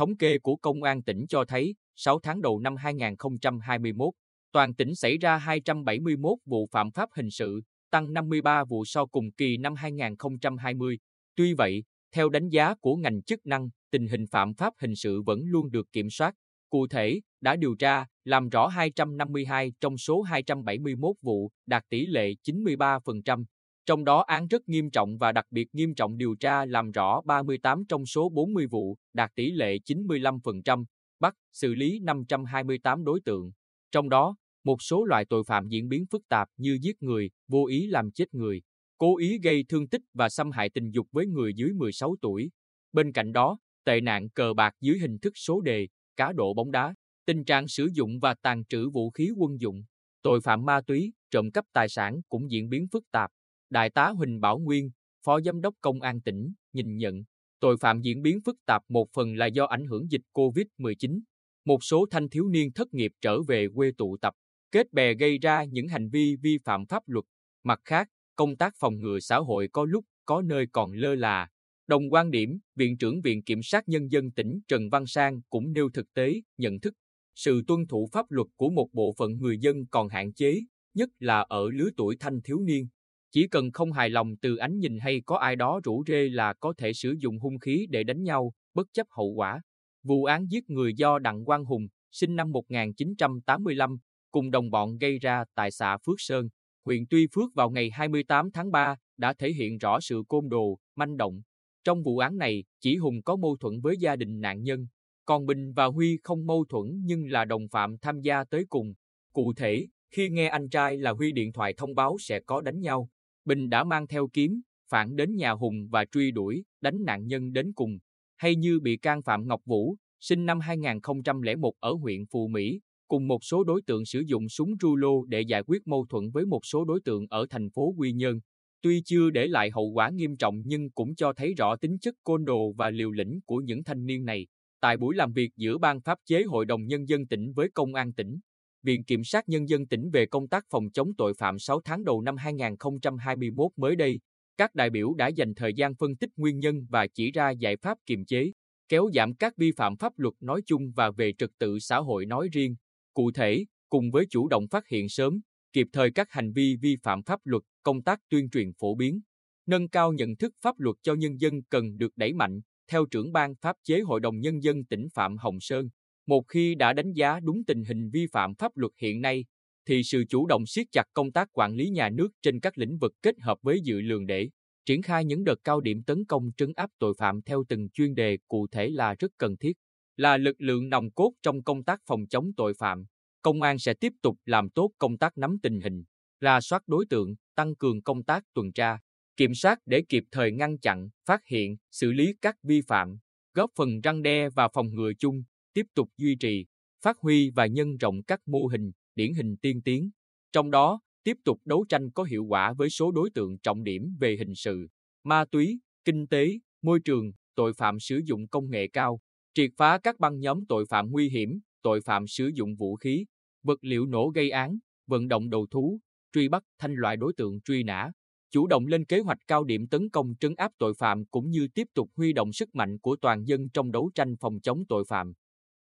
Thống kê của Công an tỉnh cho thấy, 6 tháng đầu năm 2021, toàn tỉnh xảy ra 271 vụ phạm pháp hình sự, tăng 53 vụ so cùng kỳ năm 2020. Tuy vậy, theo đánh giá của ngành chức năng, tình hình phạm pháp hình sự vẫn luôn được kiểm soát. Cụ thể, đã điều tra, làm rõ 252 trong số 271 vụ, đạt tỷ lệ 93%. Trong đó án rất nghiêm trọng và đặc biệt nghiêm trọng điều tra làm rõ 38 trong số 40 vụ, đạt tỷ lệ 95%, bắt, xử lý 528 đối tượng. Trong đó, một số loại tội phạm diễn biến phức tạp như giết người, vô ý làm chết người, cố ý gây thương tích và xâm hại tình dục với người dưới 16 tuổi. Bên cạnh đó, tệ nạn cờ bạc dưới hình thức số đề, cá độ bóng đá, tình trạng sử dụng và tàn trữ vũ khí quân dụng, tội phạm ma túy, trộm cắp tài sản cũng diễn biến phức tạp. Đại tá Huỳnh Bảo Nguyên, Phó Giám đốc Công an tỉnh, nhìn nhận, tội phạm diễn biến phức tạp một phần là do ảnh hưởng dịch COVID-19. Một số thanh thiếu niên thất nghiệp trở về quê tụ tập, kết bè gây ra những hành vi vi phạm pháp luật. Mặt khác, công tác phòng ngừa xã hội có lúc, có nơi còn lơ là. Đồng quan điểm, Viện trưởng Viện Kiểm sát Nhân dân tỉnh Trần Văn Sang cũng nêu thực tế, nhận thức, sự tuân thủ pháp luật của một bộ phận người dân còn hạn chế, nhất là ở lứa tuổi thanh thiếu niên. Chỉ cần không hài lòng từ ánh nhìn hay có ai đó rủ rê là có thể sử dụng hung khí để đánh nhau, bất chấp hậu quả. Vụ án giết người do Đặng Quang Hùng, sinh năm 1985, cùng đồng bọn gây ra tại xã Phước Sơn, huyện Tuy Phước vào ngày 28 tháng 3 đã thể hiện rõ sự côn đồ, manh động. Trong vụ án này, chỉ Hùng có mâu thuẫn với gia đình nạn nhân, còn Bình và Huy không mâu thuẫn nhưng là đồng phạm tham gia tới cùng. Cụ thể, khi nghe anh trai là Huy điện thoại thông báo sẽ có đánh nhau, Bình đã mang theo kiếm, phản đến nhà Hùng và truy đuổi, đánh nạn nhân đến cùng. Hay như bị can Phạm Ngọc Vũ, sinh năm 2001 ở huyện Phù Mỹ, cùng một số đối tượng sử dụng súng rulo để giải quyết mâu thuẫn với một số đối tượng ở thành phố Quy Nhơn. Tuy chưa để lại hậu quả nghiêm trọng nhưng cũng cho thấy rõ tính chất côn đồ và liều lĩnh của những thanh niên này. Tại buổi làm việc giữa Ban pháp chế Hội đồng Nhân dân tỉnh với Công an tỉnh, Viện Kiểm sát Nhân dân tỉnh về công tác phòng chống tội phạm 6 tháng đầu năm 2021 mới đây, các đại biểu đã dành thời gian phân tích nguyên nhân và chỉ ra giải pháp kiềm chế, kéo giảm các vi phạm pháp luật nói chung và về trật tự xã hội nói riêng. Cụ thể, cùng với chủ động phát hiện sớm, kịp thời các hành vi vi phạm pháp luật, công tác tuyên truyền phổ biến, nâng cao nhận thức pháp luật cho nhân dân cần được đẩy mạnh, theo trưởng ban pháp chế Hội đồng Nhân dân tỉnh Phạm Hồng Sơn. Một khi đã đánh giá đúng tình hình vi phạm pháp luật hiện nay, thì sự chủ động siết chặt công tác quản lý nhà nước trên các lĩnh vực kết hợp với dự lường để triển khai những đợt cao điểm tấn công trấn áp tội phạm theo từng chuyên đề cụ thể là rất cần thiết, là lực lượng nòng cốt trong công tác phòng chống tội phạm. Công an sẽ tiếp tục làm tốt công tác nắm tình hình, ra soát đối tượng, tăng cường công tác tuần tra, kiểm soát để kịp thời ngăn chặn, phát hiện, xử lý các vi phạm, góp phần răng đe và phòng ngừa chung, tiếp tục duy trì, phát huy và nhân rộng các mô hình, điển hình tiên tiến. Trong đó, tiếp tục đấu tranh có hiệu quả với số đối tượng trọng điểm về hình sự, ma túy, kinh tế, môi trường, tội phạm sử dụng công nghệ cao, triệt phá các băng nhóm tội phạm nguy hiểm, tội phạm sử dụng vũ khí, vật liệu nổ gây án, vận động đầu thú, truy bắt thanh loại đối tượng truy nã, chủ động lên kế hoạch cao điểm tấn công trấn áp tội phạm cũng như tiếp tục huy động sức mạnh của toàn dân trong đấu tranh phòng chống tội phạm.